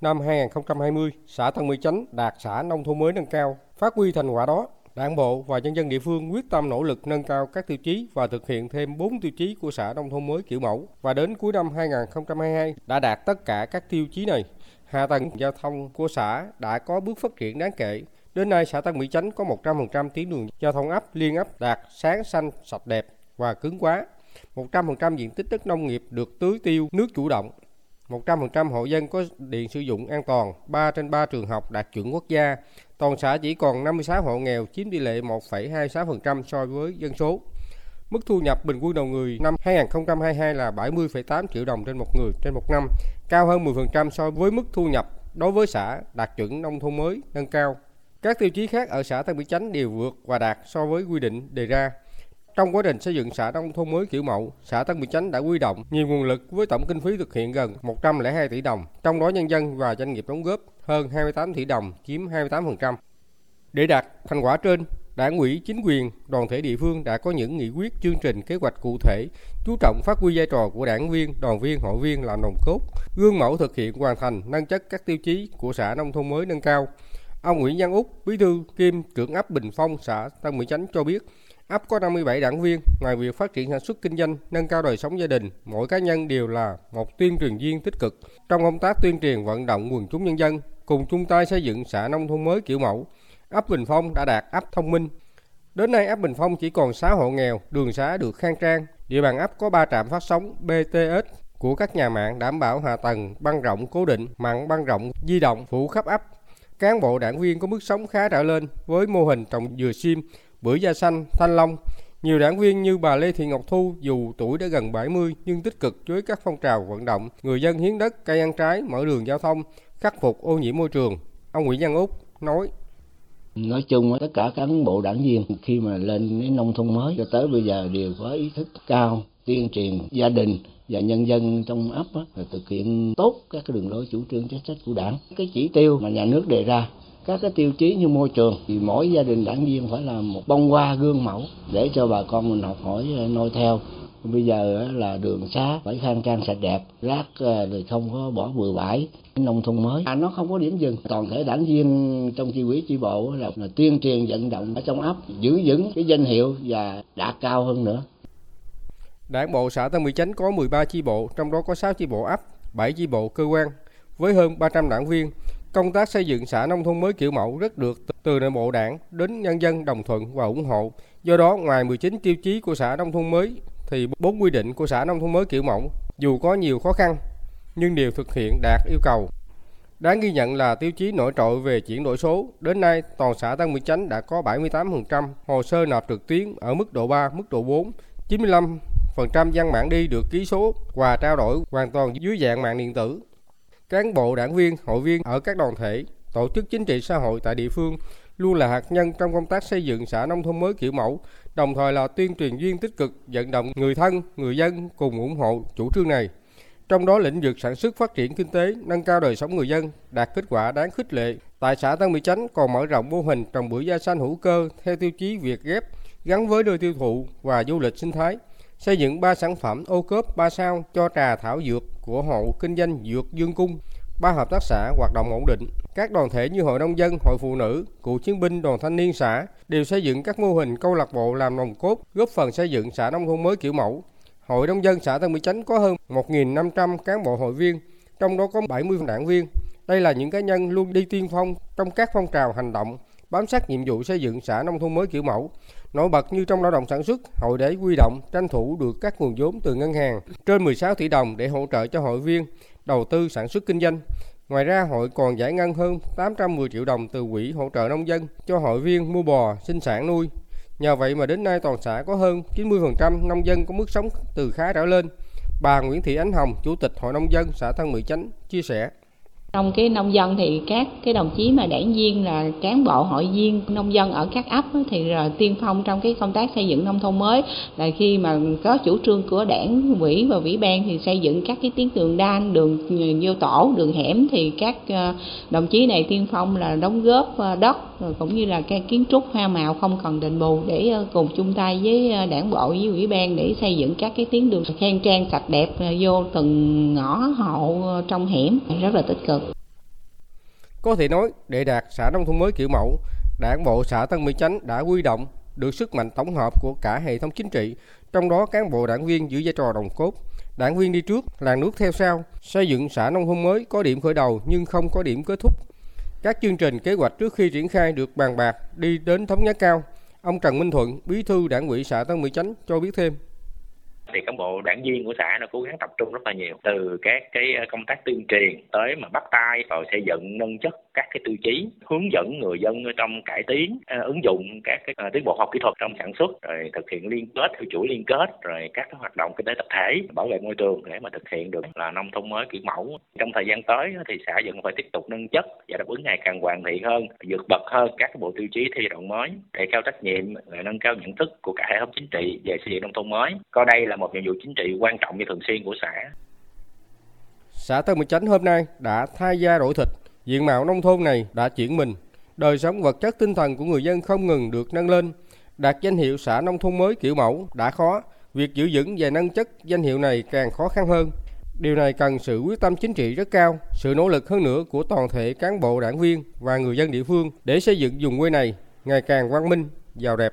năm 2020, xã Tân Mỹ Chánh đạt xã nông thôn mới nâng cao. Phát huy thành quả đó, Đảng bộ và nhân dân địa phương quyết tâm nỗ lực nâng cao các tiêu chí và thực hiện thêm 4 tiêu chí của xã nông thôn mới kiểu mẫu và đến cuối năm 2022 đã đạt tất cả các tiêu chí này. Hạ tầng giao thông của xã đã có bước phát triển đáng kể. Đến nay, xã Tân Mỹ Chánh có 100% tuyến đường giao thông ấp, liên ấp đạt sáng xanh, sạch đẹp và cứng quá. 100% diện tích đất nông nghiệp được tưới tiêu nước chủ động. 100% hộ dân có điện sử dụng an toàn, 3 trên 3 trường học đạt chuẩn quốc gia. Toàn xã chỉ còn 56 hộ nghèo chiếm tỷ lệ 1,26% so với dân số. Mức thu nhập bình quân đầu người năm 2022 là 70,8 triệu đồng trên một người trên một năm, cao hơn 10% so với mức thu nhập đối với xã đạt chuẩn nông thôn mới nâng cao. Các tiêu chí khác ở xã Tân Mỹ Chánh đều vượt và đạt so với quy định đề ra. Trong quá trình xây dựng xã nông thôn mới kiểu mẫu, xã Tân Mỹ Chánh đã huy động nhiều nguồn lực với tổng kinh phí thực hiện gần 102 tỷ đồng, trong đó nhân dân và doanh nghiệp đóng góp hơn 28 tỷ đồng, chiếm 28%. Để đạt thành quả trên, Đảng ủy, chính quyền, đoàn thể địa phương đã có những nghị quyết, chương trình, kế hoạch cụ thể, chú trọng phát huy vai trò của đảng viên, đoàn viên, hội viên làm nòng cốt, gương mẫu thực hiện hoàn thành nâng chất các tiêu chí của xã nông thôn mới nâng cao. Ông Nguyễn Văn Úc, bí thư kiêm trưởng ấp Bình Phong, xã Tân Mỹ Chánh cho biết, ấp có 57 đảng viên, ngoài việc phát triển sản xuất kinh doanh, nâng cao đời sống gia đình, mỗi cá nhân đều là một tuyên truyền viên tích cực trong công tác tuyên truyền vận động quần chúng nhân dân, cùng chung tay xây dựng xã nông thôn mới kiểu mẫu. Ấp Bình Phong đã đạt ấp thông minh. Đến nay ấp Bình Phong chỉ còn 6 hộ nghèo, đường xá được khang trang, địa bàn ấp có 3 trạm phát sóng BTS của các nhà mạng đảm bảo hạ tầng băng rộng cố định, mạng băng rộng di động phủ khắp ấp. Cán bộ đảng viên có mức sống khá trở lên với mô hình trồng dừa sim, bưởi da xanh, thanh long. Nhiều đảng viên như bà Lê Thị Ngọc Thu dù tuổi đã gần 70 nhưng tích cực với các phong trào vận động người dân hiến đất, cây ăn trái, mở đường giao thông, khắc phục ô nhiễm môi trường. Ông Nguyễn Văn Úc nói nói chung tất cả cán bộ đảng viên khi mà lên cái nông thôn mới cho tới bây giờ đều có ý thức cao tuyên truyền gia đình và nhân dân trong ấp á, thực hiện tốt các cái đường lối chủ trương chính sách của đảng cái chỉ tiêu mà nhà nước đề ra các cái tiêu chí như môi trường thì mỗi gia đình đảng viên phải là một bông hoa gương mẫu để cho bà con mình học hỏi à, noi theo. Bây giờ à, là đường xá phải khang trang sạch đẹp rác à, thì không có bỏ bừa bãi nông thôn mới. À, nó không có điểm dừng. Toàn thể đảng viên trong chi quỹ chi bộ là, là tuyên truyền vận động ở trong ấp giữ vững cái danh hiệu và đạt cao hơn nữa. Đảng bộ xã Tân Mỹ Chánh có 13 chi bộ, trong đó có 6 chi bộ ấp, 7 chi bộ cơ quan, với hơn 300 đảng viên. Công tác xây dựng xã nông thôn mới kiểu mẫu rất được từ nội bộ đảng đến nhân dân đồng thuận và ủng hộ. Do đó, ngoài 19 tiêu chí của xã nông thôn mới, thì bốn quy định của xã nông thôn mới kiểu mẫu dù có nhiều khó khăn nhưng đều thực hiện đạt yêu cầu. Đáng ghi nhận là tiêu chí nổi trội về chuyển đổi số. Đến nay, toàn xã Tân Mỹ Chánh đã có 78% hồ sơ nộp trực tuyến ở mức độ 3, mức độ 4, 95% văn bản đi được ký số và trao đổi hoàn toàn dưới dạng mạng điện tử. Cán bộ đảng viên, hội viên ở các đoàn thể, tổ chức chính trị xã hội tại địa phương luôn là hạt nhân trong công tác xây dựng xã nông thôn mới kiểu mẫu, đồng thời là tuyên truyền viên tích cực vận động người thân, người dân cùng ủng hộ chủ trương này. Trong đó lĩnh vực sản xuất phát triển kinh tế, nâng cao đời sống người dân đạt kết quả đáng khích lệ. Tại xã Tân Mỹ Chánh còn mở rộng mô hình trồng bưởi da xanh hữu cơ theo tiêu chí Việt ghép gắn với nơi tiêu thụ và du lịch sinh thái xây dựng 3 sản phẩm ô cốp 3 sao cho trà thảo dược của hộ kinh doanh dược Dương Cung, ba hợp tác xã hoạt động ổn định. Các đoàn thể như Hội Nông dân, Hội Phụ nữ, Cựu chiến binh, Đoàn thanh niên xã đều xây dựng các mô hình câu lạc bộ làm nòng cốt, góp phần xây dựng xã nông thôn mới kiểu mẫu. Hội Nông dân xã Tân Mỹ Chánh có hơn 1.500 cán bộ hội viên, trong đó có 70 đảng viên. Đây là những cá nhân luôn đi tiên phong trong các phong trào hành động, bám sát nhiệm vụ xây dựng xã nông thôn mới kiểu mẫu. Nổi bật như trong lao động sản xuất, hội để quy động tranh thủ được các nguồn vốn từ ngân hàng trên 16 tỷ đồng để hỗ trợ cho hội viên đầu tư sản xuất kinh doanh. Ngoài ra, hội còn giải ngân hơn 810 triệu đồng từ quỹ hỗ trợ nông dân cho hội viên mua bò, sinh sản nuôi. Nhờ vậy mà đến nay toàn xã có hơn 90% nông dân có mức sống từ khá trở lên. Bà Nguyễn Thị Ánh Hồng, Chủ tịch Hội Nông dân xã Thân Mỹ Chánh, chia sẻ trong cái nông dân thì các cái đồng chí mà đảng viên là cán bộ hội viên, nông dân ở các ấp thì là tiên phong trong cái công tác xây dựng nông thôn mới. Là khi mà có chủ trương của đảng ủy và ủy ban thì xây dựng các cái tuyến đường đan, đường vô tổ, đường hẻm. Thì các ờ, đồng chí này tiên phong là đóng góp ờ, đất đất cũng như là cái kiến trúc hoa màu không cần đền bù để ờ, cùng chung tay với đảng bộ với ủy ban để xây dựng các cái tuyến đường khang trang, sạch đẹp vô từng ngõ hộ trong hẻm. Rất là tích cực. Có thể nói, để đạt xã nông thôn mới kiểu mẫu, Đảng bộ xã Tân Mỹ Chánh đã huy động được sức mạnh tổng hợp của cả hệ thống chính trị, trong đó cán bộ đảng viên giữ vai trò đồng cốt. Đảng viên đi trước, làng nước theo sau, xây dựng xã nông thôn mới có điểm khởi đầu nhưng không có điểm kết thúc. Các chương trình kế hoạch trước khi triển khai được bàn bạc đi đến thống nhất cao. Ông Trần Minh Thuận, bí thư đảng ủy xã Tân Mỹ Chánh cho biết thêm thì cán bộ đảng viên của xã nó cố gắng tập trung rất là nhiều. Từ các cái ờ, công tác tuyên truyền tới mà bắt tay vào xây dựng, nâng chất các cái tiêu chí, hướng dẫn người dân trong cải tiến ờ, ứng dụng các cái ờ, tiến bộ học kỹ thuật trong sản xuất, rồi thực hiện liên kết, theo chuỗi liên kết, rồi các cái hoạt động kinh tế tập thể, bảo vệ môi trường để mà thực hiện được là nông thôn mới kiểu mẫu. Trong thời gian tới thì xã vẫn phải tiếp tục nâng chất và đáp ứng ngày càng hoàn thiện hơn, vượt bậc hơn các cái bộ tiêu chí theo giai đoạn mới, để cao trách nhiệm nâng cao nhận thức của cả hệ thống chính trị về xây dựng nông thôn mới. Coi đây là một nhiệm vụ chính trị quan trọng và thường xuyên của xã xã Tân Mỹ Chánh hôm nay đã thay da đổi thịt diện mạo nông thôn này đã chuyển mình, đời sống vật chất tinh thần của người dân không ngừng được nâng lên. Đạt danh hiệu xã nông thôn mới kiểu mẫu đã khó, việc giữ vững và nâng chất danh hiệu này càng khó khăn hơn. Điều này cần sự quyết tâm chính trị rất cao, sự nỗ lực hơn nữa của toàn thể cán bộ đảng viên và người dân địa phương để xây dựng vùng quê này ngày càng văn minh, giàu đẹp.